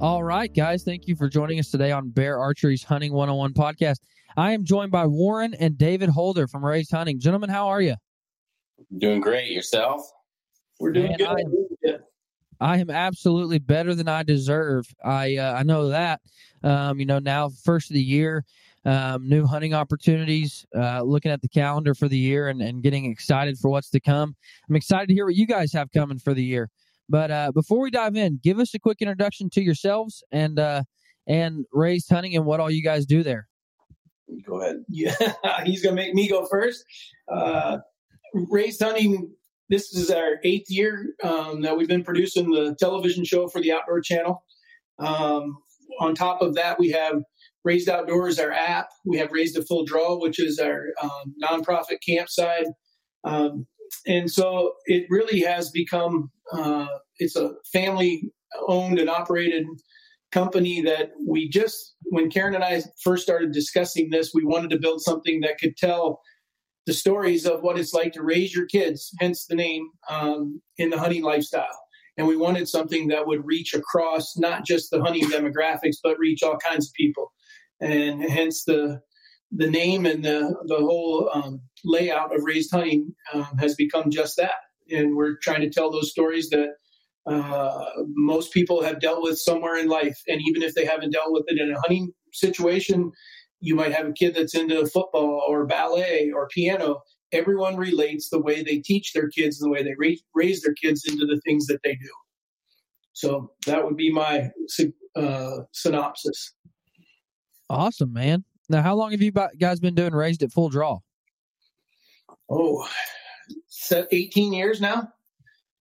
All right, guys. Thank you for joining us today on Bear Archery's Hunting 101 podcast. I am joined by Warren and David Holder from Raised Hunting. Gentlemen, how are you? Doing great. Yourself? We're doing Man, good. I am, I am absolutely better than I deserve. I uh, I know that. Um, you know, now first of the year, um, new hunting opportunities, uh, looking at the calendar for the year and, and getting excited for what's to come. I'm excited to hear what you guys have coming for the year. But uh, before we dive in, give us a quick introduction to yourselves and uh, and raised hunting and what all you guys do there. Go ahead. Yeah, he's gonna make me go first. Uh, raised hunting. This is our eighth year um, that we've been producing the television show for the Outdoor Channel. Um, on top of that, we have Raised Outdoors, our app. We have Raised a Full Draw, which is our um, nonprofit campsite. Um, and so it really has become uh, it's a family owned and operated company that we just when karen and i first started discussing this we wanted to build something that could tell the stories of what it's like to raise your kids hence the name um, in the hunting lifestyle. And we wanted something that would reach across not just the hunting demographics but reach all kinds of people. And hence the the name and the the whole um, layout of raised hunting um, has become just that. And we're trying to tell those stories that uh, most people have dealt with somewhere in life. And even if they haven't dealt with it in a hunting situation, you might have a kid that's into football or ballet or piano. Everyone relates the way they teach their kids, and the way they raise, raise their kids into the things that they do. So that would be my uh, synopsis. Awesome, man. Now, how long have you guys been doing raised at full draw? Oh, 18 years now.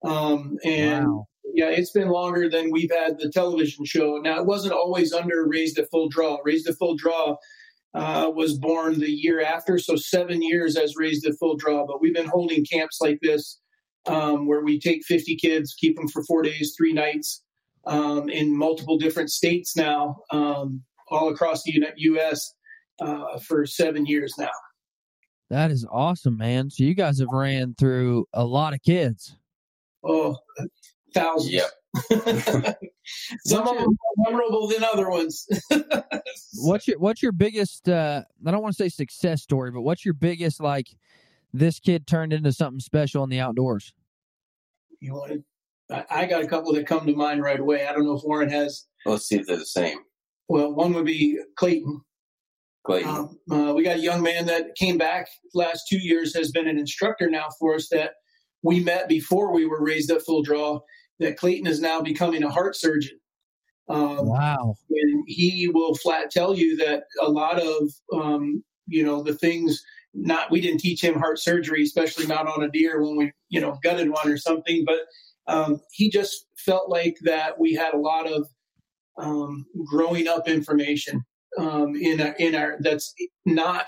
Um, and wow. yeah, it's been longer than we've had the television show. Now, it wasn't always under Raised at Full Draw. Raised at Full Draw uh, was born the year after, so seven years as Raised at Full Draw. But we've been holding camps like this um, where we take 50 kids, keep them for four days, three nights um, in multiple different states now, um, all across the U.S. Uh, for seven years now. That is awesome, man. So you guys have ran through a lot of kids. Oh, thousands. Yep. Some of them more memorable than other ones. what's your What's your biggest? Uh, I don't want to say success story, but what's your biggest like? This kid turned into something special in the outdoors. You want To, I got a couple that come to mind right away. I don't know if Warren has. Let's see if they're the same. Well, one would be Clayton. Um, uh, we got a young man that came back last two years, has been an instructor now for us that we met before we were raised at full draw. That Clayton is now becoming a heart surgeon. Um, wow. And he will flat tell you that a lot of, um, you know, the things not, we didn't teach him heart surgery, especially not on a deer when we, you know, gutted one or something, but um, he just felt like that we had a lot of um, growing up information um, in our, in our that's not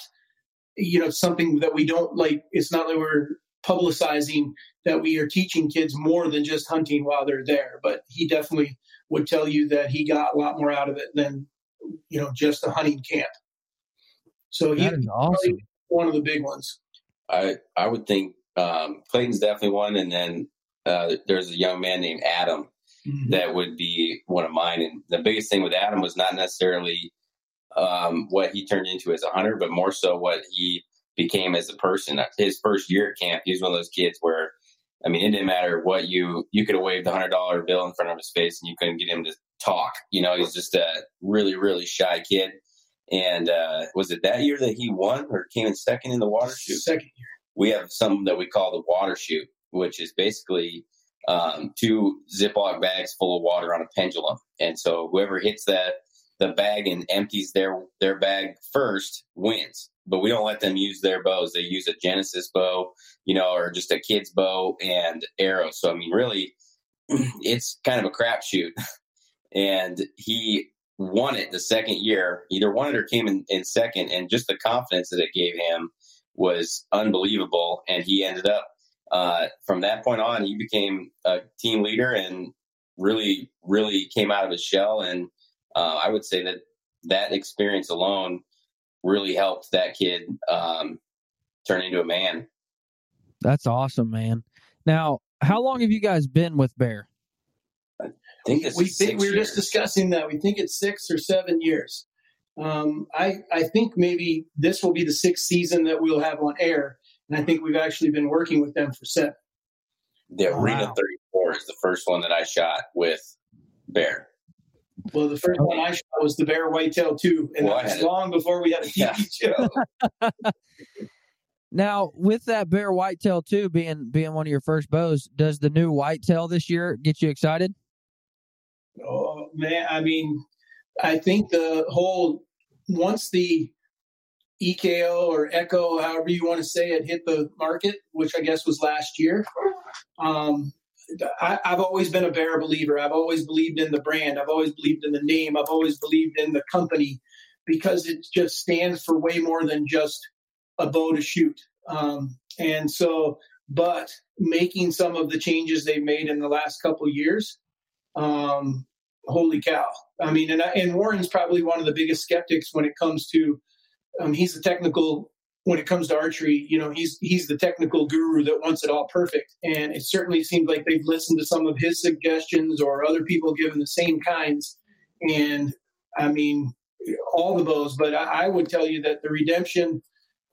you know something that we don't like. It's not that we're publicizing that we are teaching kids more than just hunting while they're there. But he definitely would tell you that he got a lot more out of it than you know just a hunting camp. So he's awesome. one of the big ones. I I would think um, Clayton's definitely one, and then uh, there's a young man named Adam mm-hmm. that would be one of mine. And the biggest thing with Adam was not necessarily um, what he turned into as a hunter, but more so what he became as a person. His first year at camp, he was one of those kids where I mean, it didn't matter what you you could have waved a hundred dollar bill in front of his face and you couldn't get him to talk. You know, he's just a really really shy kid. And uh, was it that year that he won or came in second in the water shoot? Second year. We have something that we call the water shoot, which is basically um, two Ziploc bags full of water on a pendulum. And so whoever hits that the bag and empties their their bag first wins. But we don't let them use their bows. They use a Genesis bow, you know, or just a kid's bow and arrow. So I mean, really, it's kind of a crapshoot. and he won it the second year. Either won it or came in, in second, and just the confidence that it gave him was unbelievable. And he ended up uh, from that point on, he became a team leader and really, really came out of his shell. And uh, I would say that that experience alone really helped that kid um, turn into a man. That's awesome, man. Now, how long have you guys been with Bear? I think we think we were years. just discussing that. We think it's six or seven years. Um, I I think maybe this will be the sixth season that we'll have on air, and I think we've actually been working with them for seven. The Arena Wow. 34 is the first one that I shot with Bear. Well, the first one I shot was the Bear Whitetail 2, and Well, that was had it. long before we had a TV Yeah. show. Now, with that Bear Whitetail 2 being being one of your first bows, does the new Whitetail this year get you excited? Oh man, I mean, I think the whole once the EKO or Echo, however you want to say it, hit the market, which I guess was last year. Um, I, I've always been a bear believer. I've always believed in the brand. I've always believed in the name. I've always believed in the company because it just stands for way more than just a bow to shoot. Um, and so, but making some of the changes they've made in the last couple years, um, holy cow! I mean, and and Warren's probably one of the biggest skeptics when it comes to. Um, he's a technical when it comes to archery. You know, he's he's the technical guru that wants it all perfect, and it certainly seems like they've listened to some of his suggestions or other people given the same kinds. And I mean, all the bows, but I, I would tell you that the redemption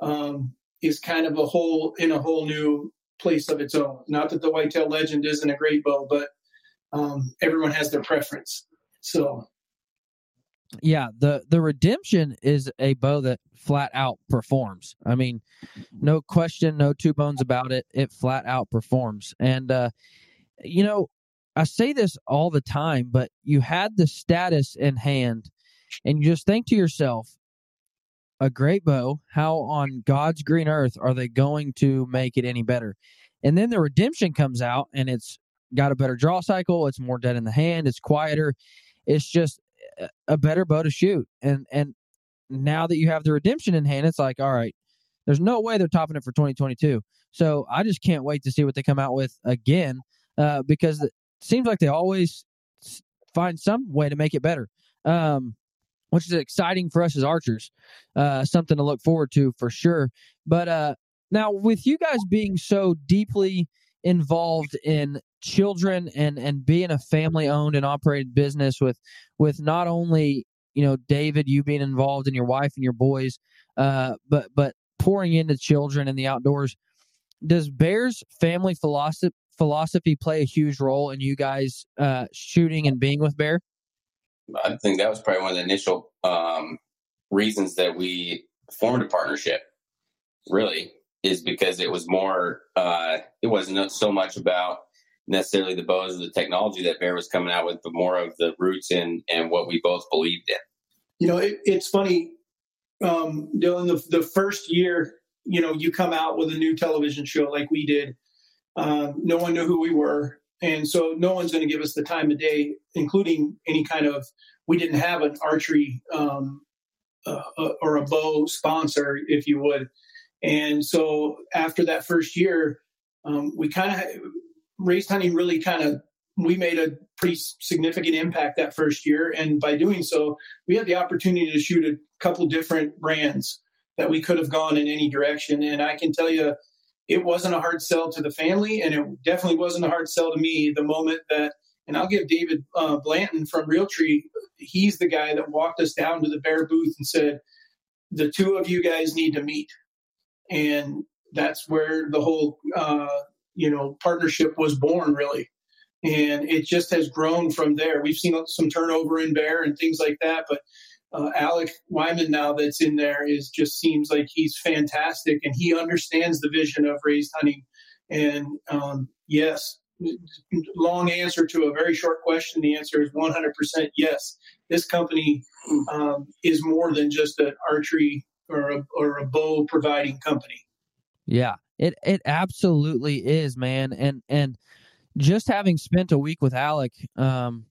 um, is kind of a whole in a whole new place of its own. Not that the whitetail legend isn't a great bow, but um, everyone has their preference. So Yeah, the the Redemption is a bow that flat out performs. I mean, no question, no two bones about it. It flat out performs. And uh you know, I say this all the time, but you had the status in hand and you just think to yourself, a great bow, how on God's green earth are they going to make it any better? And then the Redemption comes out and it's got a better draw cycle, it's more dead in the hand, it's quieter. It's just a- better bow to shoot. And and now that you have the redemption in hand, it's like, all right, there's no way they're topping it for 2022. So I just can't wait to see what they come out with again, uh, because it seems like they always find some way to make it better. Um, which is exciting for us as archers, uh, something to look forward to for sure. But uh, now, with you guys being so deeply involved in children and and being a family owned and operated business with with not only you know David you being involved and your wife and your boys uh but but pouring into children and the outdoors does Bears family philosophy philosophy play a huge role in you guys uh shooting and being with Bear I think that was probably one of the initial um, reasons that we formed a partnership. Really, is because it was more. Uh, it wasn't so much about necessarily the bows of the technology that Bear was coming out with, but more of the roots in and what we both believed in. you know, it, it's funny, um, Dylan. The, the first year, you know, you come out with a new television show like we did. Um, no one knew who we were, and so no one's going to give us the time of day, including any kind of. We didn't have an archery um, uh, uh, or a bow sponsor, if you would, and so after that first year, um, we kind of raised hunting really kind of. We made a pretty significant impact that first year, and by doing so, we had the opportunity to shoot a couple different brands that we could have gone in any direction. And I can tell you, it wasn't a hard sell to the family, and it definitely wasn't a hard sell to me the moment that. And I'll give David uh, Blanton from Realtree. He's the guy that walked us down to the Bear booth and said, "The two of you guys need to meet." And that's where the whole uh, you know partnership was born really, and it just has grown from there. We've seen some turnover in Bear and things like that, but uh, Alec Wyman now that's in there is just seems like he's fantastic and he understands the vision of raised hunting. And um, yes, long answer to a very short question. The answer is 100% yes. This company um, is more than just an archery or a, or a bow providing company. Yeah, it it absolutely is, man. And and just having spent a week with Alec, um,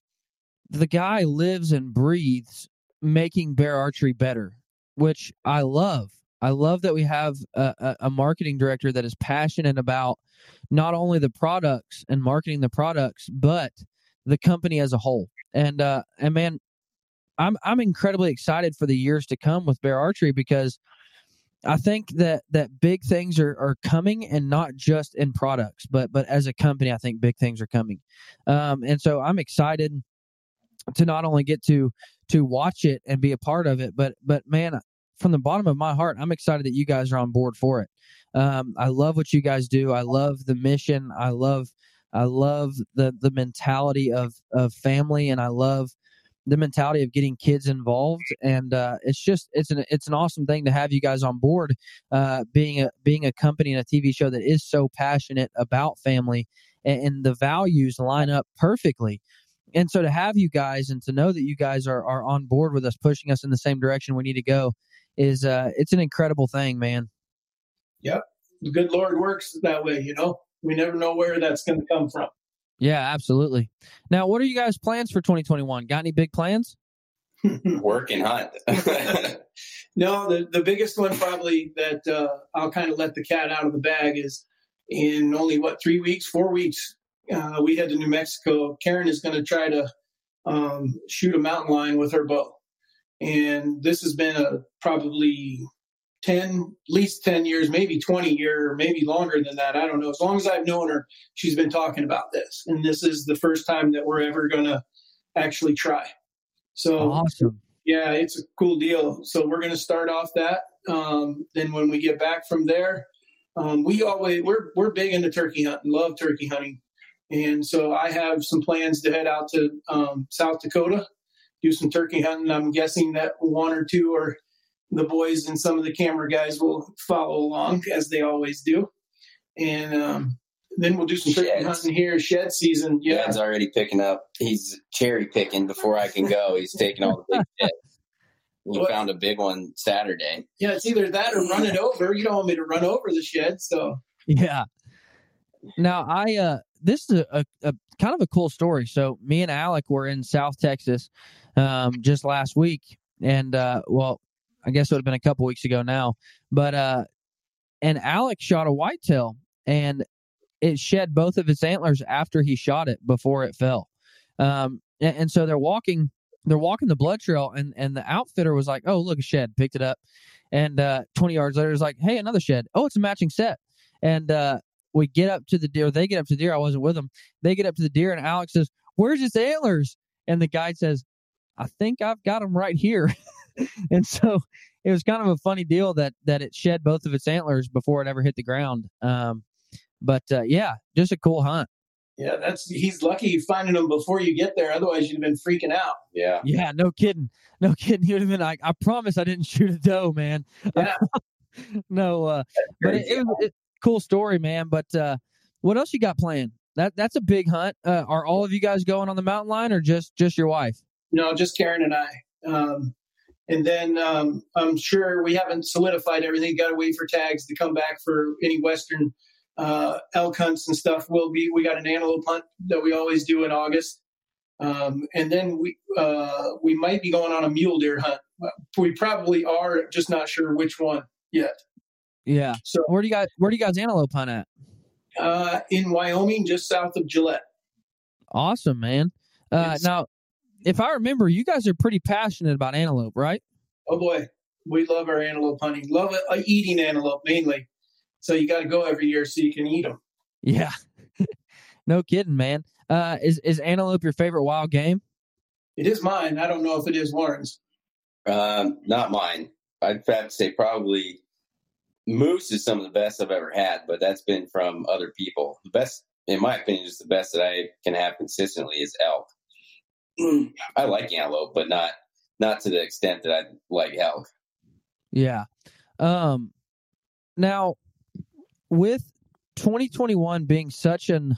the guy lives and breathes making bear archery better, which I love. I love that we have a, a, marketing director that is passionate about not only the products and marketing the products, but the company as a whole. And uh, and man, I'm I'm incredibly excited for the years to come with Bear Archery because I think that that big things are, are coming and not just in products, but but as a company, I think big things are coming. Um, and so I'm excited to not only get to to watch it and be a part of it, but but man, from the bottom of my heart, I'm excited that you guys are on board for it. Um, I love what you guys do. I love the mission. I love I love the the mentality of of family, and I love the mentality of getting kids involved. And uh, it's just it's an it's an awesome thing to have you guys on board. Uh, being a being a company and a TV show that is so passionate about family and, and the values line up perfectly and so to have you guys and to know that you guys are are on board with us pushing us in the same direction we need to go is uh it's an incredible thing man yep the good lord works that way you know we never know where that's going to come from yeah absolutely. Now what are you guys plans for 2021 got any big plans? Work and hunt. No the, the biggest one probably that uh, i'll kind of let the cat out of the bag is in only what three weeks four weeks uh, we head to New Mexico. Karen is going to try to um, shoot a mountain lion with her bow, and this has been a probably 10 at least 10 years maybe 20 year maybe longer than that. I don't know. As long as i've known her she's been talking about this. And this is the first time that we're ever going to actually try. So awesome. yeah it's a cool deal. So we're going to start off that um, then when we get back from there um, we always we're we're big into turkey hunting love turkey hunting. And so I have some plans to head out to um, South Dakota, do some turkey hunting. I'm guessing that one or two or the boys and some of the camera guys will follow along as they always do. And um, then we'll do some turkey hunting here, shed season. Yeah. Dad's already picking up. He's cherry picking before I can go. He's taking all the big sheds. We what? found a big one Saturday. Yeah, it's either that or run it over. You don't want me to run over the shed, so yeah. Now I uh this is a, a, a, kind of a cool story. So me and Alec were in South Texas um, just last week, and uh, well, I guess it would have been a couple weeks ago now. But uh, and Alec shot a whitetail, and it shed both of its antlers after he shot it before it fell. Um, and, and so they're walking, they're walking the blood trail, and and the outfitter was like, "Oh, look, a shed," picked it up, and uh, 20 yards later, is like, "Hey, another shed. Oh, it's a matching set." And uh, we get up to the deer. They get up to the deer. I wasn't with them. They get up to the deer, and Alec says, "Where's his antlers?" And the guide says, "I think I've got them right here." and so it was kind of a funny deal that that it shed both of its antlers before it ever hit the ground. Um, but uh, yeah, just a cool hunt. Yeah, that's he's lucky finding them before you get there. Otherwise, you'd have been freaking out. Yeah. Yeah, no kidding. No kidding. He would have been like, I promise I didn't shoot a doe, man. Yeah. no, uh, but it, it, it, cool story, man. But uh, what else you got planned? That that's a big hunt. Uh, are all of you guys going on the mountain line, or just just your wife? No, just Karen and I. Um, and then um, I'm sure we haven't solidified everything. Got to wait for tags to come back for any western uh, elk hunts and stuff. Will be we got an antelope hunt that we always do in August, um, and then we uh, we might be going on a mule deer hunt. We probably are, just not sure which one yet. Yeah. So where do you guys where do you guys antelope hunt at? Uh, in Wyoming, just south of Gillette. Awesome, man. Uh, now, if I remember, you guys are pretty passionate about antelope, right? Oh boy, we love our antelope hunting. Love it, uh, eating antelope mainly. So you got to go every year so you can eat them. Yeah, no kidding, man. Uh, is is antelope your favorite wild game? It is mine. I don't know if it is Warren's. Um, not mine. I'd have to say probably moose is some of the best I've ever had, but that's been from other people. The best, in my opinion, is the best that I can have consistently is elk. I like antelope, but not not to the extent that I like elk. Yeah. Um. Now, with 2021 being such an,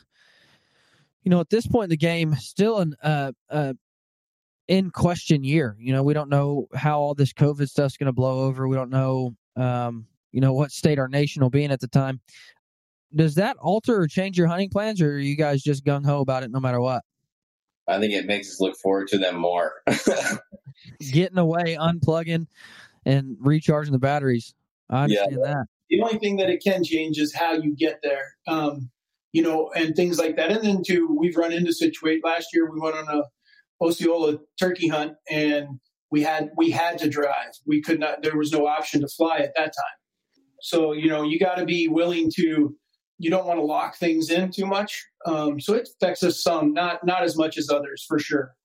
you know, at this point in the game, still an uh, uh in question year. You know, we don't know how all this COVID stuff's going to blow over. We don't know, um, you know, what state our nation will be in at the time. Does that alter or change your hunting plans, or are you guys just gung ho about it no matter what? I think it makes us look forward to them more. Getting away, unplugging, and recharging the batteries. I understand yeah. that. The only thing that it can change is how you get there. Um, you know, and things like that. And then too, we've run into situate last year. We went on a Osceola turkey hunt, and we had we had to drive. We could not. There was no option to fly at that time. So you know, you got to be willing to. You don't want to lock things in too much. Um, so it affects us some, not not as much as others, for sure.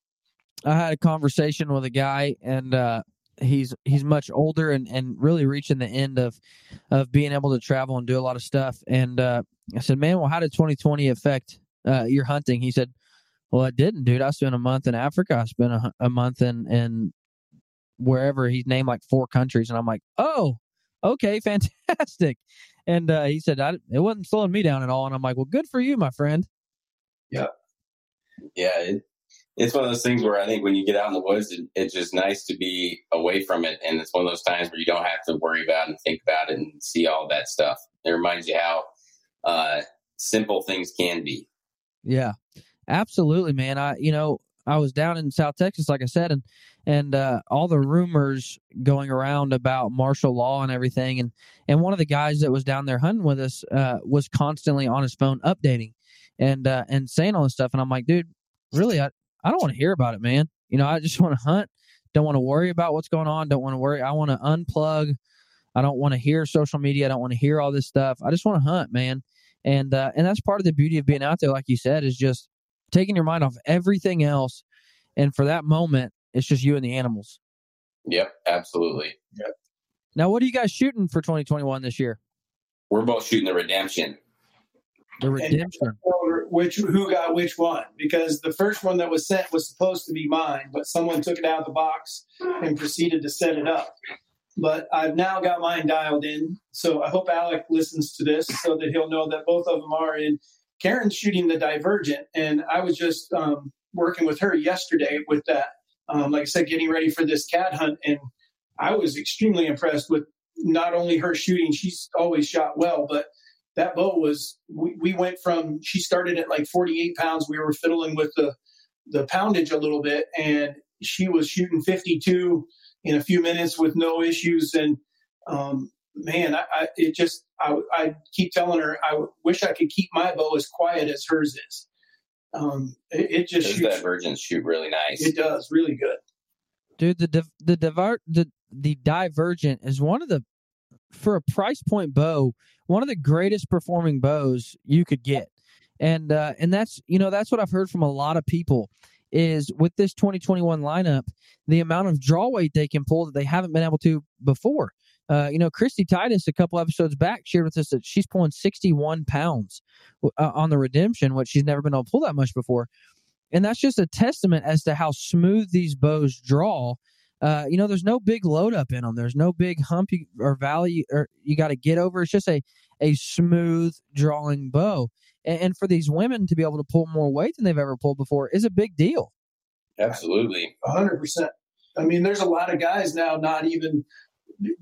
I had a conversation with a guy, and uh, he's he's much older and, and really reaching the end of of being able to travel and do a lot of stuff. And uh, I said, "Man, well, how did 2020 affect uh, your hunting?" He said, well, I didn't, dude. I spent a month in Africa. I spent a, a month in in wherever he's named like four countries, and I'm like, oh, okay, fantastic. And uh, he said I, it wasn't slowing me down at all, and I'm like, well, good for you, my friend. Yeah, yeah. It, it's one of those things where I think when you get out in the woods, it, it's just nice to be away from it, and it's one of those times where you don't have to worry about and think about it and see all that stuff. It reminds you how uh, simple things can be. Yeah. Absolutely, man. I you know I was down in South Texas, like I said, and and uh, all the rumors going around about martial law and everything, and and one of the guys that was down there hunting with us uh, was constantly on his phone updating and uh, and saying all this stuff, and I'm like, dude, really, I I don't want to hear about it, man. You know, I just want to hunt. Don't want to worry about what's going on. Don't want to worry. I want to unplug. I don't want to hear social media. I don't want to hear all this stuff. I just want to hunt, man. And uh, and that's part of the beauty of being out there, like you said, is just taking your mind off everything else. And for that moment, it's just you and the animals. Yep, absolutely. Yep. Now, what are you guys shooting for 2021 this year? We're both shooting the redemption. The redemption. Which who got which one? Because the first one that was sent was supposed to be mine, but someone took it out of the box and proceeded to set it up. But I've now got mine dialed in, so I hope Alec listens to this so that he'll know that both of them are in Karen's shooting the Divergent, and I was just um, working with her yesterday with that. Um, like I said, getting ready for this cat hunt, and I was extremely impressed with not only her shooting; she's always shot well, but that bow was. We, we went from she started at like 48 pounds. We were fiddling with the the poundage a little bit, and she was shooting 52 in a few minutes with no issues, and um, man, I, I, it just I, I, keep telling her I wish I could keep my bow as quiet as hers is. Um, it, it just Those shoots, divergence shoot really nice. It does really good, dude. The div, the divert the the divergent is one of the for a price point bow one of the greatest performing bows you could get, and uh, and that's you know that's what I've heard from a lot of people is with this 2021 lineup, the amount of draw weight they can pull that they haven't been able to before. Uh, you know, Kristy Titus a couple episodes back shared with us that she's pulling 61 pounds uh, on the Redemption, which she's never been able to pull that much before. And that's just a testament as to how smooth these bows draw. Uh, you know, there's no big load up in them. There's no big hump or valley or you got to get over. It's just a a smooth drawing bow. And, and for these women to be able to pull more weight than they've ever pulled before is a big deal. Absolutely, hundred percent. I mean, there's a lot of guys now not even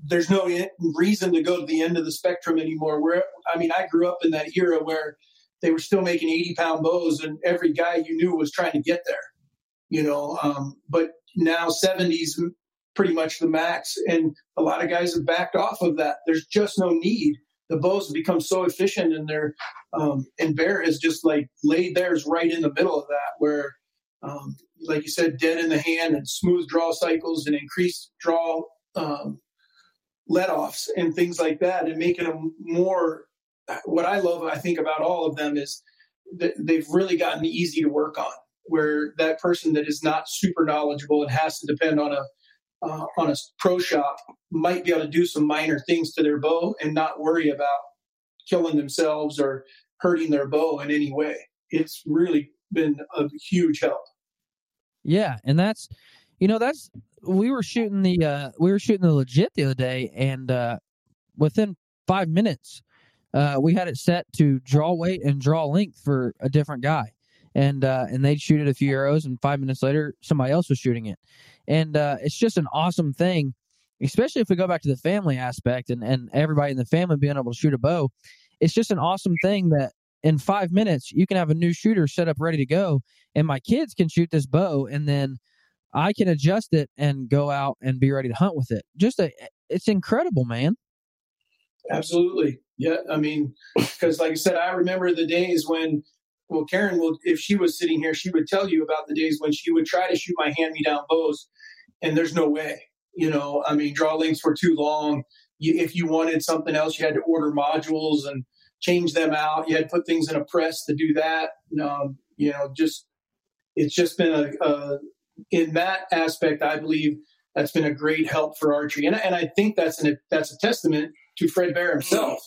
there's no reason to go to the end of the spectrum anymore. Where I mean, I grew up in that era where they were still making 80 pound bows, and every guy you knew was trying to get there. You know, um, but now 70s pretty much the max, and a lot of guys have backed off of that. There's just no need. The bows have become so efficient, and they're um, and Bear has just like laid theirs right in the middle of that, where um, like you said, dead in the hand and smooth draw cycles and increased draw um, let offs and things like that and making them more what i love i think about all of them is that they've really gotten easy to work on where that person that is not super knowledgeable and has to depend on a uh, on a pro shop might be able to do some minor things to their bow and not worry about killing themselves or hurting their bow in any way. It's really been a huge help. Yeah, and that's you know that's we were shooting the uh we were shooting the legit the other day and uh within 5 minutes uh we had it set to draw weight and draw length for a different guy. And uh and they'd shoot it a few arrows and 5 minutes later somebody else was shooting it. And uh it's just an awesome thing especially if we go back to the family aspect and and everybody in the family being able to shoot a bow. It's just an awesome thing that in five minutes you can have a new shooter set up ready to go and my kids can shoot this bow and then i can adjust it and go out and be ready to hunt with it. Just a it's incredible man. Absolutely. Yeah i mean because like i said i remember the days when well karen will if she was sitting here she would tell you about the days when she would try to shoot my hand me down bows and there's no way you know? I mean draw links were too long. You, if you wanted something else you had to order modules and change them out. You had to put things in a press to do that. Um, you know, just it's just been a, a, in that aspect. I believe that's been a great help for archery, and and I think that's an that's a testament to Fred Bear himself.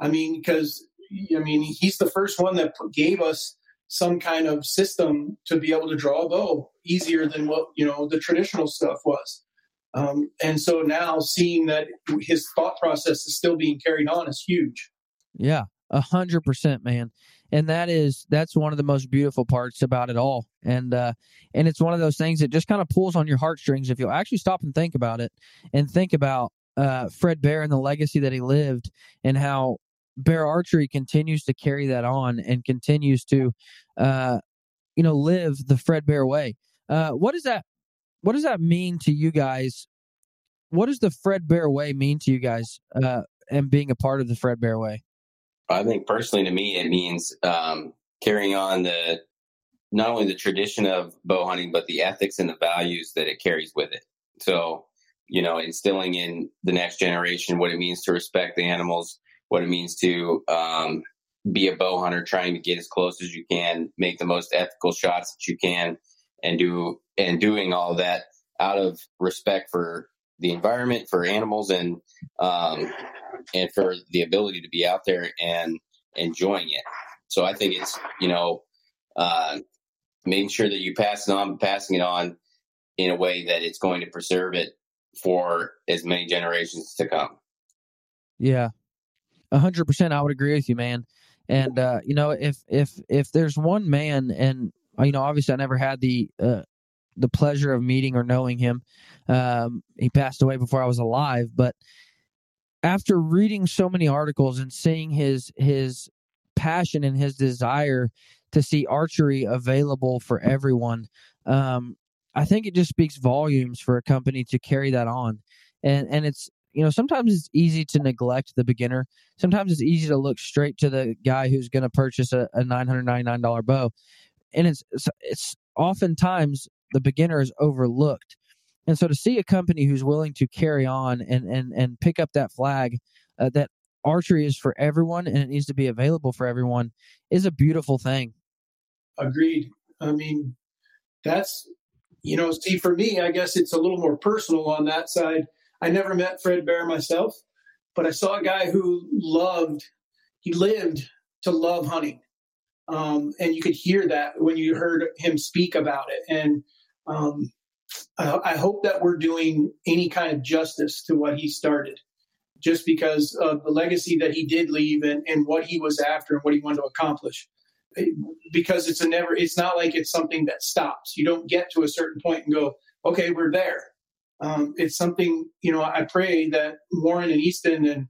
I mean, because I mean he's the first one that gave us some kind of system to be able to draw a bow easier than what you know the traditional stuff was. Um, and so now seeing that his thought process is still being carried on is huge. Yeah, a hundred percent, man. And that is that's one of the most beautiful parts about it all. And uh and it's one of those things that just kind of pulls on your heartstrings if you'll actually stop and think about it and think about uh Fred Bear and the legacy that he lived and how Bear Archery continues to carry that on and continues to uh you know live the Fred Bear way. Uh what does that what does that mean to you guys? What does the Fred Bear way mean to you guys uh and being a part of the Fred Bear way? I think personally to me, it means um, carrying on the not only the tradition of bow hunting, but the ethics and the values that it carries with it. So, you know, instilling in the next generation what it means to respect the animals, what it means to um, be a bow hunter, trying to get as close as you can, make the most ethical shots that you can, and do and doing all that out of respect for the environment, for animals, and um, and for the ability to be out there and enjoying it. So I think it's you know uh, making sure that you pass it on, passing it on in a way that it's going to preserve it for as many generations to come. Yeah, a hundred percent. I would agree with you, man. And uh, you know, if if if there's one man, and you know, obviously, I never had the uh, the pleasure of meeting or knowing him. Um, he passed away before I was alive, but after reading so many articles and seeing his his passion and his desire to see archery available for everyone, um, I think it just speaks volumes for a company to carry that on. And and it's you know sometimes it's easy to neglect the beginner. Sometimes it's easy to look straight to the guy who's going to purchase a, a nine hundred ninety nine dollar bow, and it's, it's it's oftentimes the beginner is overlooked. And so to see a company who's willing to carry on and and and pick up that flag uh, that archery is for everyone and it needs to be available for everyone is a beautiful thing. Agreed. I mean, that's you know, see for me, I guess it's a little more personal on that side. I never met Fred Bear myself, but I saw a guy who loved he lived to love hunting. Um, and you could hear that when you heard him speak about it. And um, I, I hope that we're doing any kind of justice to what he started, just because of the legacy that he did leave and, and what he was after and what he wanted to accomplish. Because it's a never, it's not like it's something that stops. You don't get to a certain point and go, okay, we're there. Um, it's something, you know, I pray that Warren and Easton and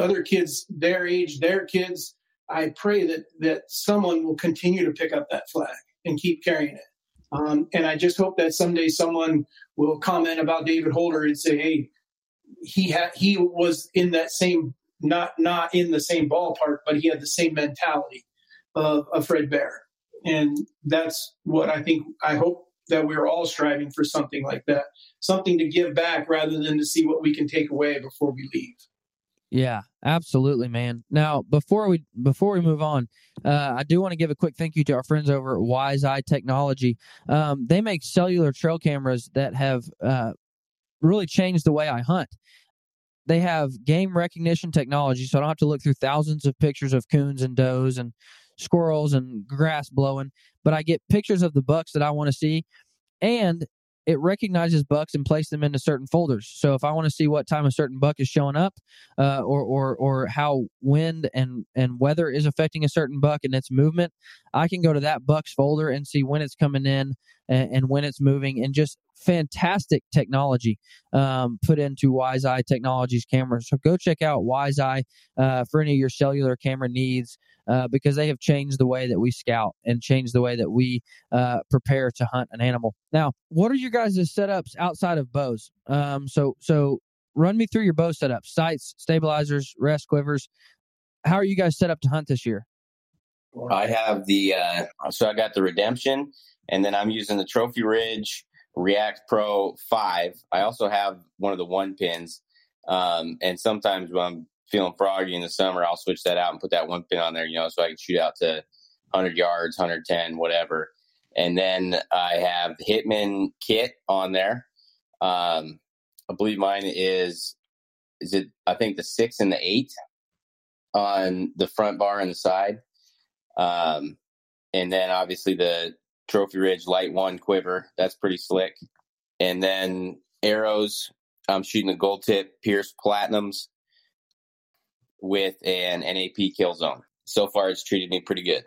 other kids their age, their kids, I pray that that someone will continue to pick up that flag and keep carrying it. Um, and I just hope that someday someone will comment about David Holder and say, "Hey, he had he was in that same not not in the same ballpark, but he had the same mentality of, of Fred Bear." And that's what I think. I hope that we're all striving for something like that, something to give back rather than to see what we can take away before we leave. Yeah, absolutely, man. Now, before we before we move on, uh, I do want to give a quick thank you to our friends over at Wiseye Technology. Um, they make cellular trail cameras that have uh, really changed the way I hunt. They have game recognition technology, so I don't have to look through thousands of pictures of coons and does and squirrels and grass blowing, but I get pictures of the bucks that I want to see. And it recognizes bucks and places them into certain folders. So if I want to see what time a certain buck is showing up, uh, or or or how wind and and weather is affecting a certain buck and its movement, I can go to that buck's folder and see when it's coming in and, and when it's moving, and just fantastic technology um, put into Wiseye Technologies cameras. So go check out Wiseye uh, for any of your cellular camera needs uh, because they have changed the way that we scout and changed the way that we uh, prepare to hunt an animal. Now, what are your guys' setups outside of bows? Um, so, so run me through your bow setups: sights, stabilizers, rest quivers. How are you guys set up to hunt this year? I have the uh, so I got the Redemption, and then I'm using the Trophy Ridge React Pro Five. I also have one of the one pins, um, and sometimes when I'm feeling froggy in the summer, I'll switch that out and put that one pin on there, you know, so I can shoot out to 100 yards, 110, whatever. And then I have the Hitman kit on there. Um, I believe mine is is it I think the six and the eight on the front bar and the side. Um, and then obviously the Trophy Ridge Light One quiver. That's pretty slick. And then arrows. I'm shooting the gold tip Pierce Platinums with an NAP kill zone. So far, it's treated me pretty good.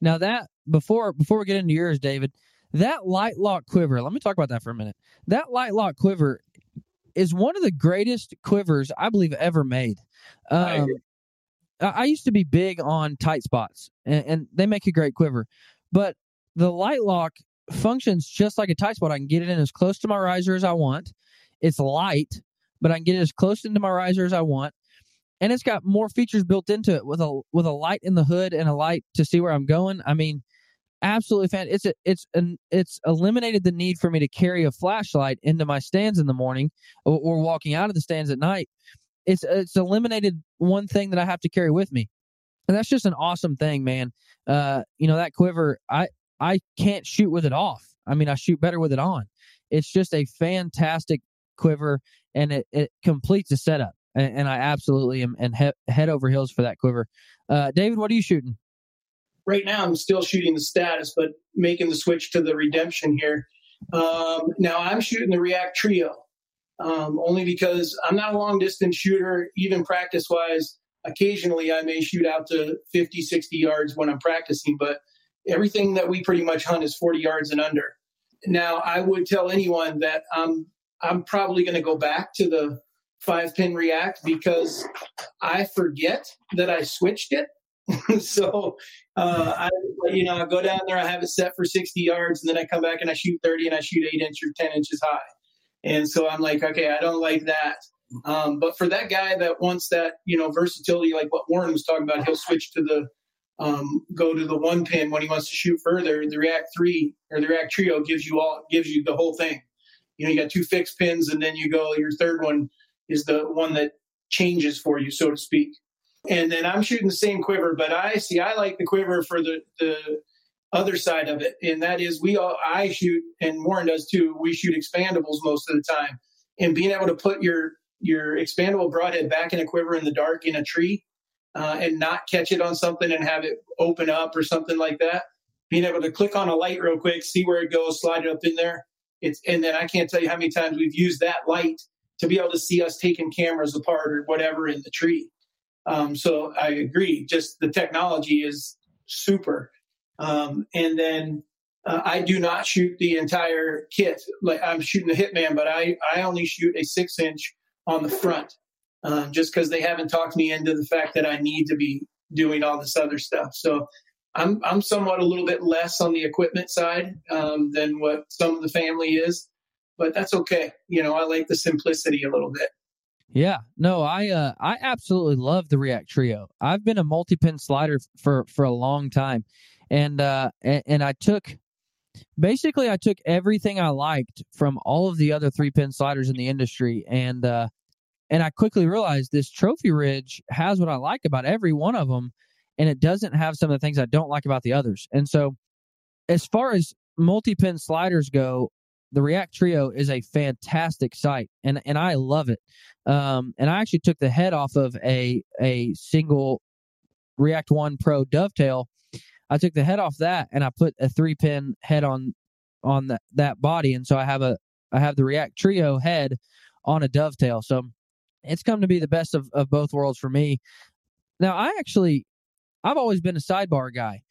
Now that before before we get into yours, David, that light lock quiver. Let me talk about that for a minute. That light lock quiver is one of the greatest quivers I believe ever made. Um, I, I, used to be big on tight spots, and, and they make a great quiver, but the light lock functions just like a tight spot. I can get it in as close to my riser as I want. It's light, but I can get it as close into my riser as I want and it's got more features built into it with a with a light in the hood and a light to see where I'm going. I mean, absolutely fan. It's a, it's an it's eliminated the need for me to carry a flashlight into my stands in the morning or, or walking out of the stands at night. It's it's eliminated one thing that I have to carry with me, and that's just an awesome thing, man. Uh, you know that quiver, I I can't shoot with it off. I mean, I shoot better with it on. It's just a fantastic quiver, and it, it completes the setup and, and I absolutely am and he, head over heels for that quiver. Uh, David, what are you shooting? Right now, I'm still shooting the status, but making the switch to the redemption here. Um, now I'm shooting the React Trio, um, only because I'm not a long distance shooter, even practice wise. Occasionally, I may shoot out to 50, 60 yards when I'm practicing, but everything that we pretty much hunt is 40 yards and under. Now, I would tell anyone that I'm I'm probably going to go back to the five pin react because I forget that I switched it. so, uh, I, you know, I go down there, I have it set for 60 yards, and then I come back and I shoot 30 and I shoot eight inches or 10 inches high. And so I'm like, okay, I don't like that. Um, but for that guy that wants that, you know, versatility, like what Warren was talking about, he'll switch to the, um, go to the one pin when he wants to shoot further. The React three or the React Trio gives you all, gives you the whole thing. You know, you got two fixed pins, and then you go your third one is the one that changes for you, so to speak. And then I'm shooting the same quiver, but I see I like the quiver for the the other side of it, and that is we all I shoot and Warren does too. We shoot expandables most of the time, and being able to put your your expandable broadhead back in a quiver in the dark in a tree, uh, and not catch it on something and have it open up or something like that. Being able to click on a light real quick, see where it goes, slide it up in there. It's and then I can't tell you how many times we've used that light to be able to see us taking cameras apart or whatever in the tree. Um, so I agree. Just the technology is super. Um, and then uh, I do not shoot the entire kit. Like I'm shooting the Hitman, but I I only shoot a six inch on the front, um, just because they haven't talked me into the fact that I need to be doing all this other stuff. So I'm I'm somewhat a little bit less on the equipment side um, than what some of the family is but that's okay. You know, I like the simplicity a little bit. Yeah, no, I uh, I absolutely love the React Trio. I've been a multi-pin slider for for a long time, and uh, and, and I took basically I took everything I liked from all of the other three pin sliders in the industry, and uh, and I quickly realized this Trophy Ridge has what I like about every one of them, and it doesn't have some of the things I don't like about the others. And so, as far as multi pin sliders go, the React Trio is a fantastic sight, and and I love it. Um, and I actually took the head off of a a single React One Pro dovetail. I took the head off that, and I put a three pin head on on that that body, and so I have a I have the React Trio head on a dovetail. So it's come to be the best of, of both worlds for me. Now I actually I've always been a sidebar guy.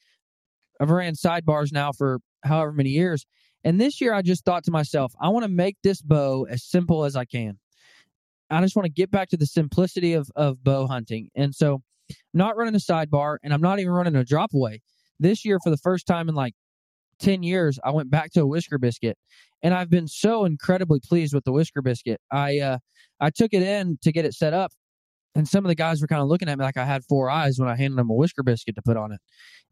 I've ran sidebars now for however many years. And this year I just thought to myself, I want to make this bow as simple as I can. I just want to get back to the simplicity of, of bow hunting. And so I'm not running a sidebar and I'm not even running a drop away. This year, for the first time in like 10 years, I went back to a whisker biscuit and I've been so incredibly pleased with the whisker biscuit. I, uh, I took it in to get it set up and some of the guys were kind of looking at me like I had four eyes when I handed them a whisker biscuit to put on it.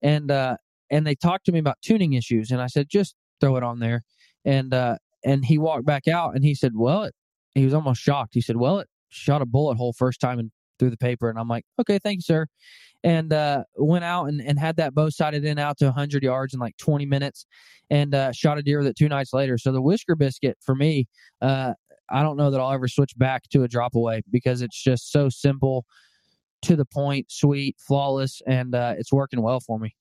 And, uh, and they talked to me about tuning issues. And I said, just throw it on there. And, uh, and he walked back out and he said, well, it, he was almost shocked. He said, well, it shot a bullet hole first time and through the paper. And I'm like, okay, thank you, sir. And, uh, went out and, and had that bow sighted in out to 100 yards in like 20 minutes and, uh, shot a deer with it two nights later. So the whisker biscuit for me, uh, I don't know that I'll ever switch back to a drop away because it's just so simple, to the point, sweet, flawless, and uh, it's working well for me.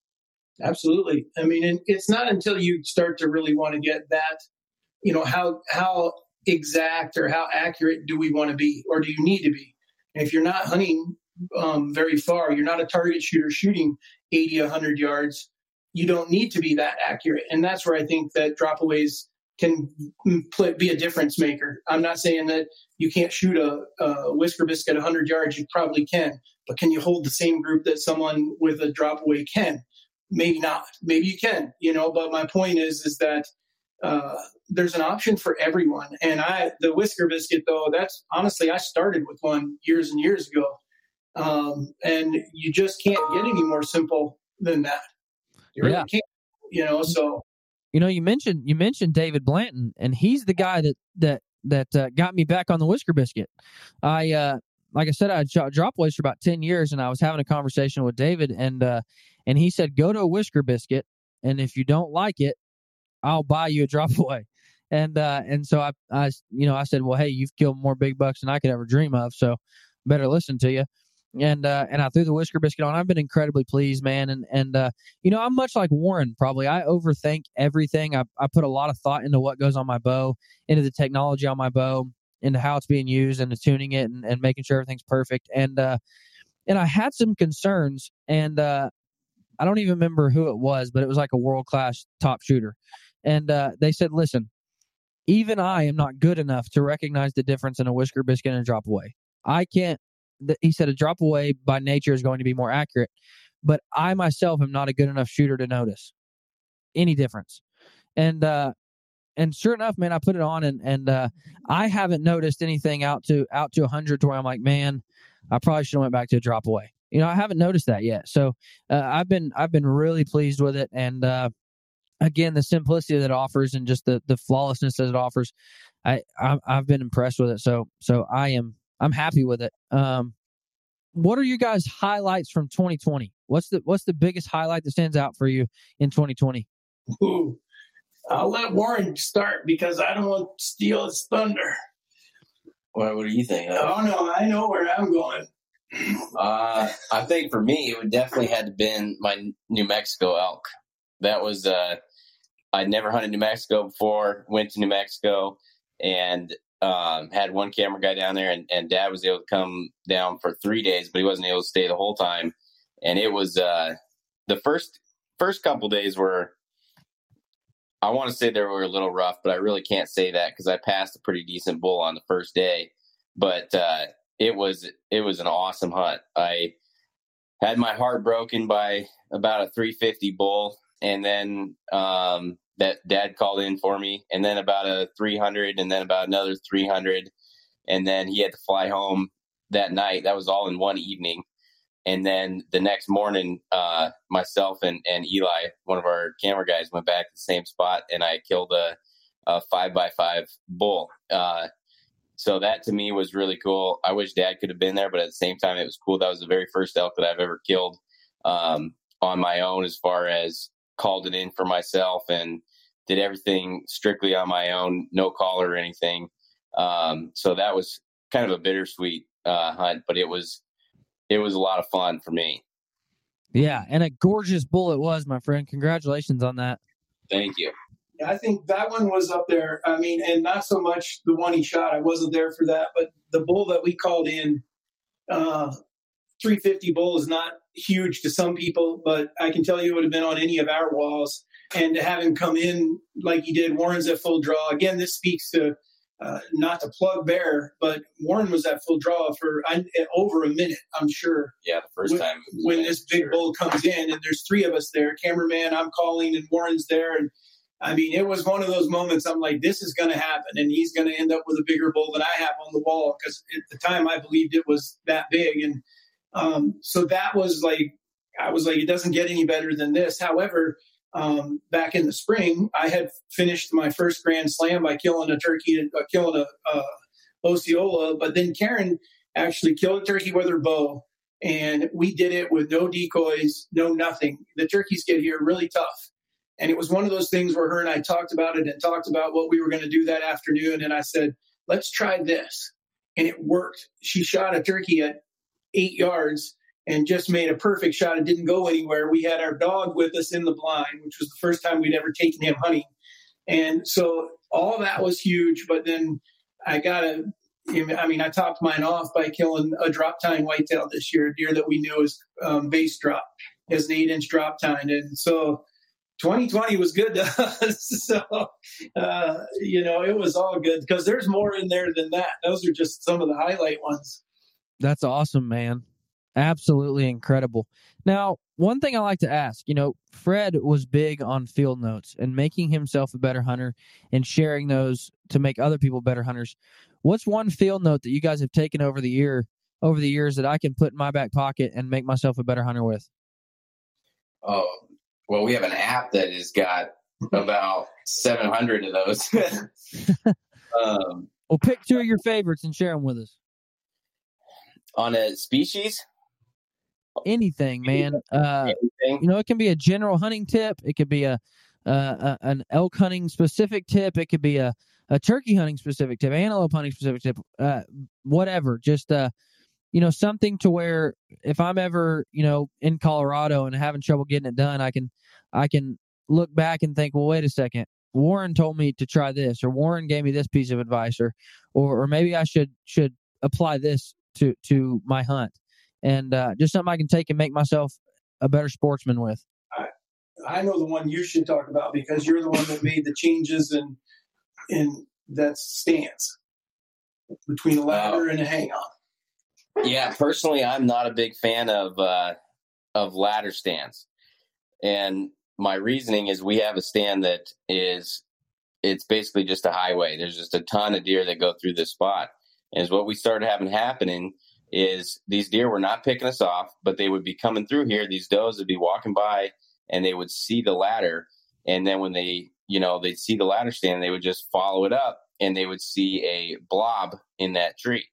Absolutely. I mean, it's not until you start to really want to get that, you know, how how exact or how accurate do we want to be, or do you need to be? And if you're not hunting um, very far, you're not a target shooter shooting 80, 100 yards. You don't need to be that accurate, and that's where I think that dropaways can play, be a difference maker. I'm not saying that you can't shoot a, a whisker biscuit 100 yards. You probably can, but can you hold the same group that someone with a dropaway can? maybe not maybe you can you know but my point is is that uh, there's an option for everyone and i the whisker biscuit though that's honestly i started with one years and years ago um, and you just can't get any more simple than that you really yeah. can't you know so you know you mentioned you mentioned david blanton and he's the guy that that that uh, got me back on the whisker biscuit i uh like I said, I shot drop ways for about 10 years and I was having a conversation with David and, uh, and he said, go to a whisker biscuit. And if you don't like it, I'll buy you a drop away. And, uh, and so I, I, you know, I said, well, hey, you've killed more big bucks than I could ever dream of. So better listen to you. And, uh, and I threw the whisker biscuit on. I've been incredibly pleased, man. And, and, uh, you know, I'm much like Warren, probably. I overthink everything. I, I put a lot of thought into what goes on my bow, into the technology on my bow, into how it's being used, and tuning it and, and making sure everything's perfect. And, uh, and I had some concerns, and uh, I don't even remember who it was, but it was like a world class top shooter. And uh, they said, listen, even I am not good enough to recognize the difference in a whisker biscuit and a drop away. I can't, he said, a drop away by nature is going to be more accurate, but I myself am not a good enough shooter to notice any difference. And, uh, and sure enough, man, I put it on and, and, uh, I haven't noticed anything out to, out to a hundred to where I'm like, man, I probably should have went back to a drop away you know, I haven't noticed that yet. So uh, I've been I've been really pleased with it, and uh, again, the simplicity that it offers and just the the flawlessness that it offers, I, I have been impressed with it. So so I am I'm happy with it. Um, what are you guys highlights from 2020? What's the what's the biggest highlight that stands out for you in 2020? Ooh, I'll let Warren start because I don't want to steal his thunder. What, what do you think? Oh no, I know where I'm going. Uh, I think for me, it would definitely had to been my New Mexico elk. That was uh, I'd never hunted New Mexico before. Went to New Mexico and um, had one camera guy down there, and, and Dad was able to come down for three days, but he wasn't able to stay the whole time. And it was uh, the first first couple days were. I want to say they were a little rough, but I really can't say that because I passed a pretty decent bull on the first day. But uh, it was it was an awesome hunt. I had my heart broken by about a 350 bull, and then um, that dad called in for me, and then about a 300, and then about another 300, and then he had to fly home that night. That was all in one evening. And then the next morning, uh, myself and, and Eli, one of our camera guys, went back to the same spot, and I killed a, a five by five bull. Uh, so that to me was really cool. I wish Dad could have been there, but at the same time, it was cool. That was the very first elk that I've ever killed um, on my own, as far as called it in for myself and did everything strictly on my own, no call or anything. Um, so that was kind of a bittersweet uh, hunt, but it was it was a lot of fun for me. Yeah, and a gorgeous bull it was, my friend. Congratulations on that. Thank you. Yeah, I think that one was up there. I mean, and not so much the one he shot. I wasn't there for that, but the bull that we called in, uh, 350 bull is not huge to some people, but I can tell you it would have been on any of our walls. And to have him come in like he did, Warren's at full draw. Again, this speaks to uh, not to plug Bear, but Warren was at full draw for uh, over a minute, I'm sure. Yeah, the first when, time. When this big sure. bull comes in, and there's three of us there cameraman, I'm calling, and Warren's there. And I mean, it was one of those moments I'm like, this is going to happen, and he's going to end up with a bigger bull than I have on the wall because at the time I believed it was that big. And um, so that was like, I was like, it doesn't get any better than this. However, um, back in the spring, I had finished my first Grand Slam by killing a turkey, uh, killing a uh, Osceola, but then Karen actually killed a turkey with her bow, and we did it with no decoys, no nothing. The turkeys get here really tough. And it was one of those things where her and I talked about it and talked about what we were going to do that afternoon. And I said, let's try this. And it worked. She shot a turkey at eight yards and just made a perfect shot. It didn't go anywhere. We had our dog with us in the blind, which was the first time we'd ever taken him hunting. And so all that was huge. But then I got a, I mean, I topped mine off by killing a drop tine whitetail this year, a deer that we knew was um, base drop, as an eight inch drop tine. And so 2020 was good to us. so, uh, you know, it was all good because there's more in there than that. Those are just some of the highlight ones. That's awesome, man. Absolutely incredible. Now, one thing I like to ask, you know, Fred was big on field notes and making himself a better hunter and sharing those to make other people better hunters. What's one field note that you guys have taken over the year over the years that I can put in my back pocket and make myself a better hunter with? Oh, well, we have an app that has got about 700 of those. um, well, pick two of your favorites and share them with us. On a species? Anything, man. Uh, Anything? You know, it can be a general hunting tip. It could be a, uh, a an elk hunting specific tip. It could be a, a turkey hunting specific tip, antelope hunting specific tip, uh, whatever. Just uh, you know, something to where if I'm ever, you know, in Colorado and having trouble getting it done, I can I can look back and think, well, wait a second. Warren told me to try this, or Warren gave me this piece of advice, or or, or maybe I should should apply this to to my hunt, and uh, just something I can take and make myself a better sportsman with. I, I know the one you should talk about because you're the one that made the changes in in that stance between a ladder and a hang on. Yeah, personally, I'm not a big fan of uh, of ladder stands, and my reasoning is we have a stand that is it's basically just a highway. There's just a ton of deer that go through this spot. And what we started having happening is these deer were not picking us off, but they would be coming through here. These does would be walking by and they would see the ladder. And then when they, you know, they'd see the ladder stand, they would just follow it up and they would see a blob in that tree.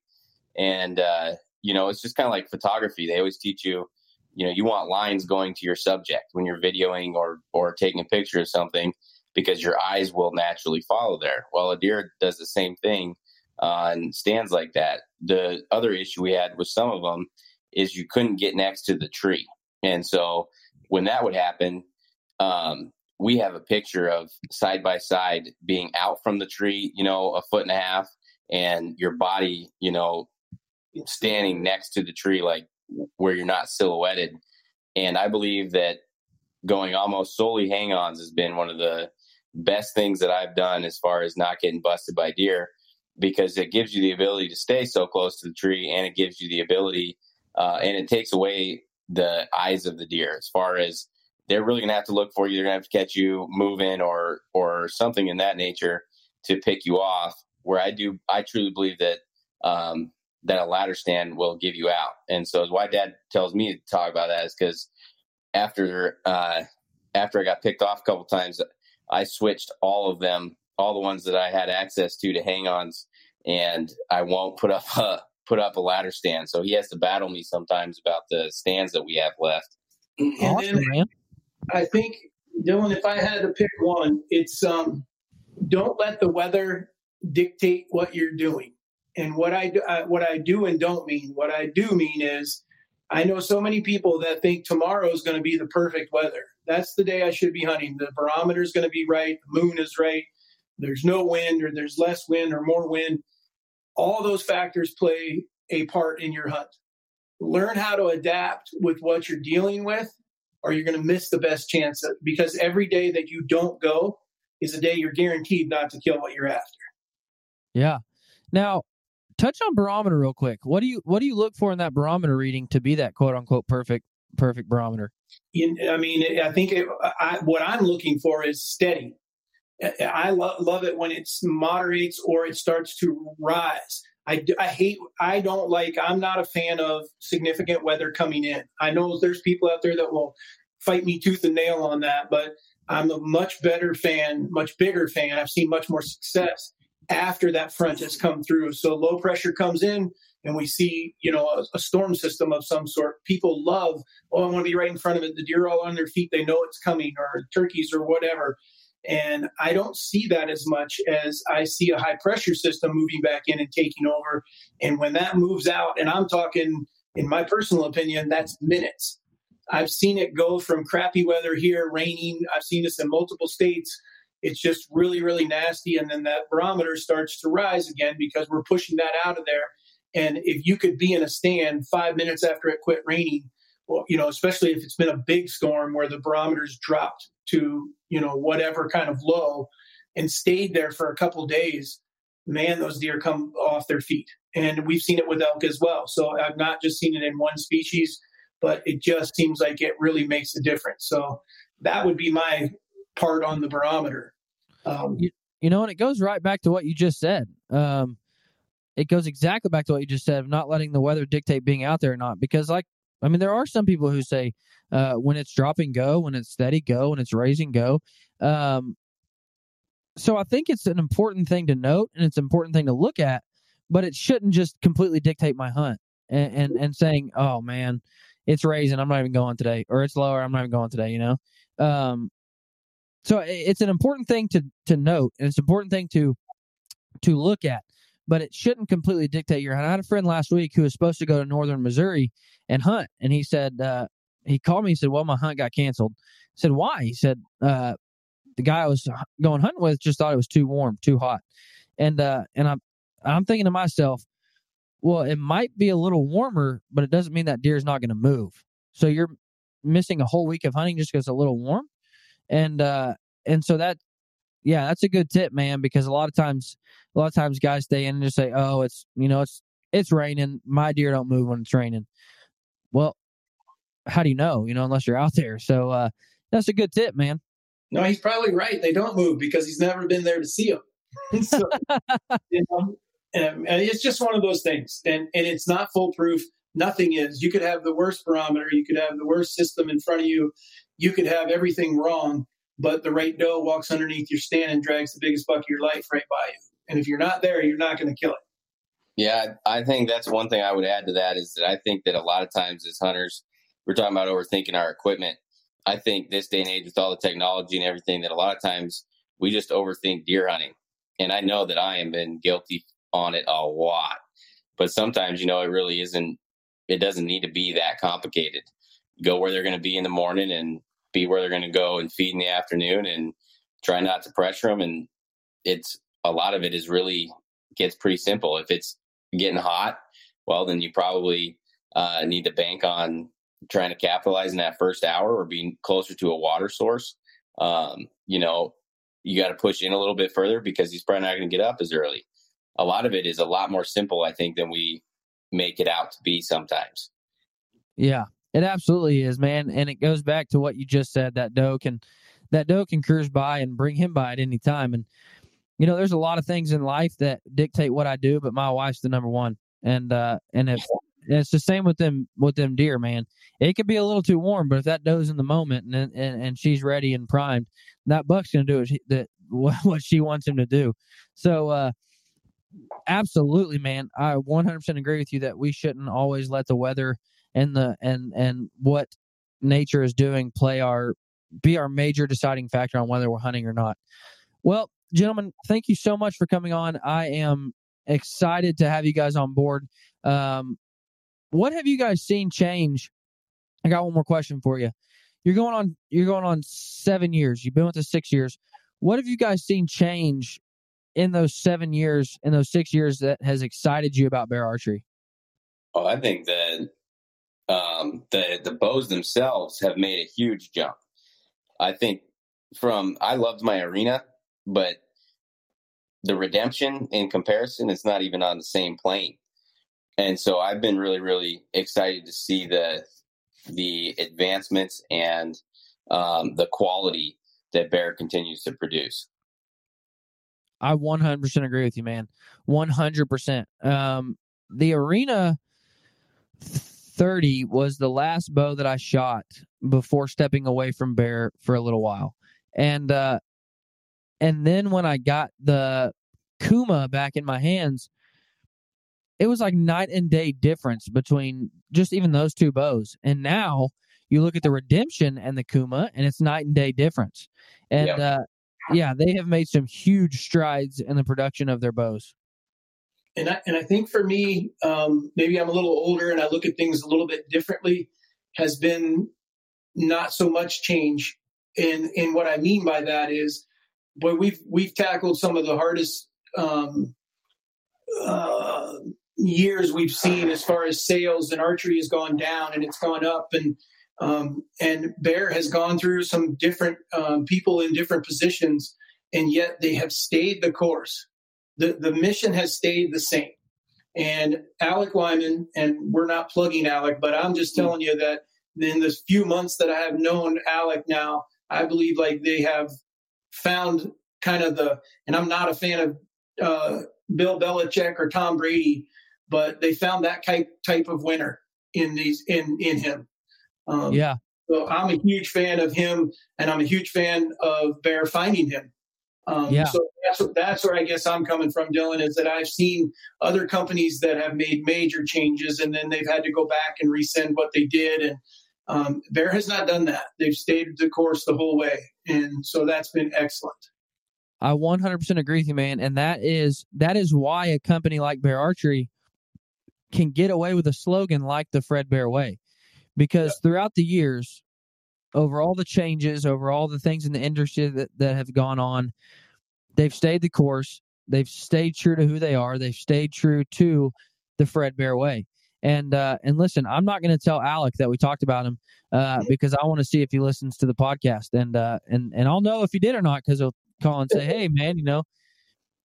And, uh, you know, it's just kind of like photography. They always teach you you know you want lines going to your subject when you're videoing or or taking a picture of something because your eyes will naturally follow there well a deer does the same thing on stands like that. The other issue we had with some of them is you couldn't get next to the tree. And so when that would happen um, we have a picture of side by side being out from the tree you know a foot and a half and your body you know standing next to the tree like where you're not silhouetted. And I believe that going almost solely hang ons has been one of the best things that I've done as far as not getting busted by deer because it gives you the ability to stay so close to the tree and it gives you the ability uh, and it takes away the eyes of the deer as far as they're really going to have to look for you. They're going to have to catch you moving or or something in that nature to pick you off. Where I do, I truly believe that um, that a ladder stand will give you out. And so why dad tells me to talk about that is because after uh, after I got picked off a couple times, I switched all of them, all the ones that I had access to to hang-ons, and I won't put up a put up a ladder stand. So he has to battle me sometimes about the stands that we have left. And then I think Dylan, if I had to pick one, it's um, don't let the weather dictate what you're doing. And what I do, uh, what I do and don't mean, what I do mean is, I know so many people that think tomorrow is going to be the perfect weather. That's the day I should be hunting. The barometer is going to be right. The moon is right. There's no wind, or there's less wind, or more wind. All those factors play a part in your hunt. Learn how to adapt with what you're dealing with, or you're going to miss the best chance. Because every day that you don't go is a day you're guaranteed not to kill what you're after. Yeah. Now, touch on barometer real quick. What do you what do you look for in that barometer reading to be that quote unquote perfect perfect barometer? I mean, I think it, I, what I'm looking for is steady. I lo- love it when it moderates or it starts to rise. I, I hate, I don't like, I'm not a fan of significant weather coming in. I know there's people out there that will fight me tooth and nail on that, but I'm a much better fan, much bigger fan. I've seen much more success after that front has come through. So low pressure comes in and we see, you know, a, a, storm system of some sort. People love, oh, I want to be right in front of it. The deer all on their feet, they know it's coming, or turkeys or whatever. And I don't see that as much as I see a high pressure system moving back in and taking over. And when that moves out, and I'm talking, in my personal opinion, that's minutes. I've seen it go from crappy weather here, raining. I've seen this in multiple states it's just really, really nasty. And then that barometer starts to rise again because we're pushing that out of there. And if you could be in a stand five minutes after it quit raining, you know, especially if it's been a big storm where the barometer's dropped to, you know, whatever kind of low and stayed there for a couple days, man, those deer come off their feet. And we've seen it with elk as well. So I've not just seen it in one species, but it just seems like it really makes a difference. So that would be my part on the barometer. Um, you, you, know, and it goes right back to what you just said. Um, it goes exactly back to what you just said of not letting the weather dictate being out there or not. Because, like, I mean, there are some people who say uh, when it's dropping, go, when it's steady, go, when it's raising, go. Um, so I think it's an important thing to note and it's an important thing to look at, but it shouldn't just completely dictate my hunt and, and, and saying, oh man, it's raising, I'm not even going today, or it's lower, I'm not even going today, you know? Um, so it's an important thing to to note, and it's an important thing to to look at, but it shouldn't completely dictate your hunt. I had a friend last week who was supposed to go to northern Missouri and hunt, and he said uh, he called me. He said, "Well, my hunt got canceled." I said, "Why?" He said, uh, "The guy I was going hunting with just thought it was too warm, too hot," and uh, and I'm I'm thinking to myself, well, it might be a little warmer, but it doesn't mean that deer is not going to move. So you're missing a whole week of hunting just because it's a little warm and uh and so that yeah that's a good tip man because a lot of times a lot of times guys stay in and just say oh it's you know it's it's raining. My deer don't move when it's raining. Well how do you know you know unless you're out there? So uh that's a good tip man. No he's probably right. They don't move because he's never been there to see them so, you know, and, and it's just one of those things and and it's not foolproof. Nothing is. You could have the worst barometer. You could have the worst system in front of you. You could have everything wrong, but the right doe walks underneath your stand and drags the biggest buck of your life right by you. And if you're not there, you're not going to kill it. Yeah, I think that's one thing I would add to that is that I think that a lot of times as hunters, we're talking about overthinking our equipment. I think this day and age with all the technology and everything that a lot of times we just overthink deer hunting. And I know that I have been guilty on it a lot. But sometimes, you know, it really isn't it doesn't need to be that complicated. Go where they're going to be in the morning and be where they're going to go and feed in the afternoon and try not to pressure them. And it's a lot of it is really gets pretty simple. If it's getting hot, well, then you probably uh, need to bank on trying to capitalize in that first hour or being closer to a water source. Um, you know, you got to push in a little bit further because he's probably not going to get up as early. A lot of it is a lot more simple, I think, than we make it out to be sometimes. Yeah, it absolutely is, man. And it goes back to what you just said that doe can that doe can cruise by and bring him by at any time. And you know, there's a lot of things in life that dictate what I do, but my wife's the number one. And uh and if it's the same with them with them deer, man. It could be a little too warm, but if that doe's in the moment and and, and she's ready and primed, that buck's gonna do it that what she wants him to do. So uh absolutely, man. I 100% agree with you that we shouldn't always let the weather and the and and what nature is doing play our be our major deciding factor on whether we're hunting or not. Well, gentlemen, thank you so much for coming on. I am excited to have you guys on board. Um, what have you guys seen change? I got one more question for you. You're going on. You're going on seven years. You've been with us six years. What have you guys seen change in those seven years, in those six years, that has excited you about bear archery? Oh, I think that um, the the bows themselves have made a huge jump. I think from I loved my arena, but the redemption in comparison is not even on the same plane. And so I've been really, really excited to see the the advancements and um, the quality that Bear continues to produce. I 100% agree with you, man. 100%. Um, the Arena 30 was the last bow that I shot before stepping away from Bear for a little while. And uh, and then when I got the Kuma back in my hands, it was like night and day difference between just even those two bows. And now you look at the Redemption and the Kuma, and it's night and day difference. And uh, yeah, they have made some huge strides in the production of their bows. And I, and I think for me, um, maybe I'm a little older and I look at things a little bit differently. Has been not so much change. And and what I mean by that is, boy, we've we've tackled some of the hardest um, uh, years we've seen as far as sales and archery has gone down and it's gone up and um, and bear has gone through some different um, people in different positions and yet they have stayed the course. The, the mission has stayed the same. And alec wyman and we're not plugging alec but i'm just telling you that in the few months that i have known alec now i believe like they have found kind of the and i'm not a fan of uh, bill belichick or tom brady but they found that type type of winner in these in in him. Um, yeah. So I'm a huge fan of him, and I'm a huge fan of Bear finding him. Um, yeah. So that's that's where I guess I'm coming from, Dylan. Is that I've seen other companies that have made major changes, and then they've had to go back and resend what they did, and um, Bear has not done that. They've stayed the course the whole way, and so that's been excellent. I 100% agree with you, man, and that is that is why a company like Bear Archery can get away with a slogan like the Fred Bear Way. Because yeah. throughout the years, over all the changes, over all the things in the industry that, that have gone on, they've stayed the course. They've stayed true to who they are. They've stayed true to the Fred Bear Way. And uh, and listen, I'm not going to tell Alec that we talked about him uh, because I want to see if he listens to the podcast, and uh, and and I'll know if he did or not because he'll call and say, "Hey, man, you know,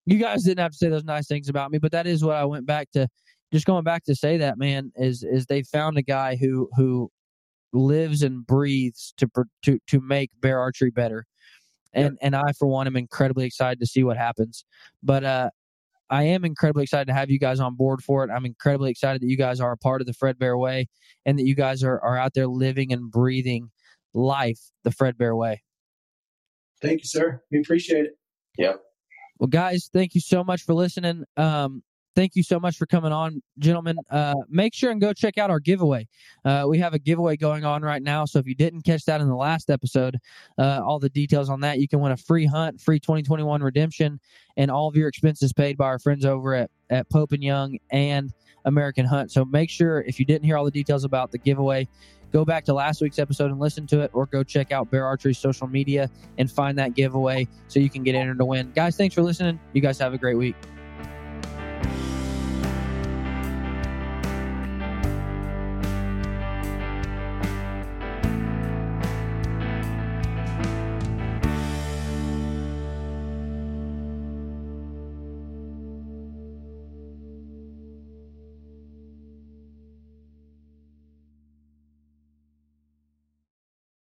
you guys didn't have to say those nice things about me, but that is what I went back to just going back to say that man is is they found a guy who who lives and breathes to to to make bear archery better and and I for one am incredibly excited to see what happens but uh I am incredibly excited to have you guys on board for it. I'm incredibly excited that you guys are a part of the Fred Bear Way and that you guys are, are out there living and breathing life the Fred Bear Way. Thank you, sir. We appreciate it. Yep. Well, guys, thank you so much for listening. Um, thank you so much for coming on, gentlemen. Uh, make sure and go check out our giveaway. Uh, we have a giveaway going on right now. So if you didn't catch that in the last episode, uh, all the details on that, you can win a free hunt, free 2021 redemption, and all of your expenses paid by our friends over at, at Pope and Young and American Hunt. So make sure if you didn't hear all the details about the giveaway, go back to last week's episode and listen to it, or go check out Bear Archery's social media and find that giveaway so you can get entered to win. Guys, thanks for listening. You guys have a great week.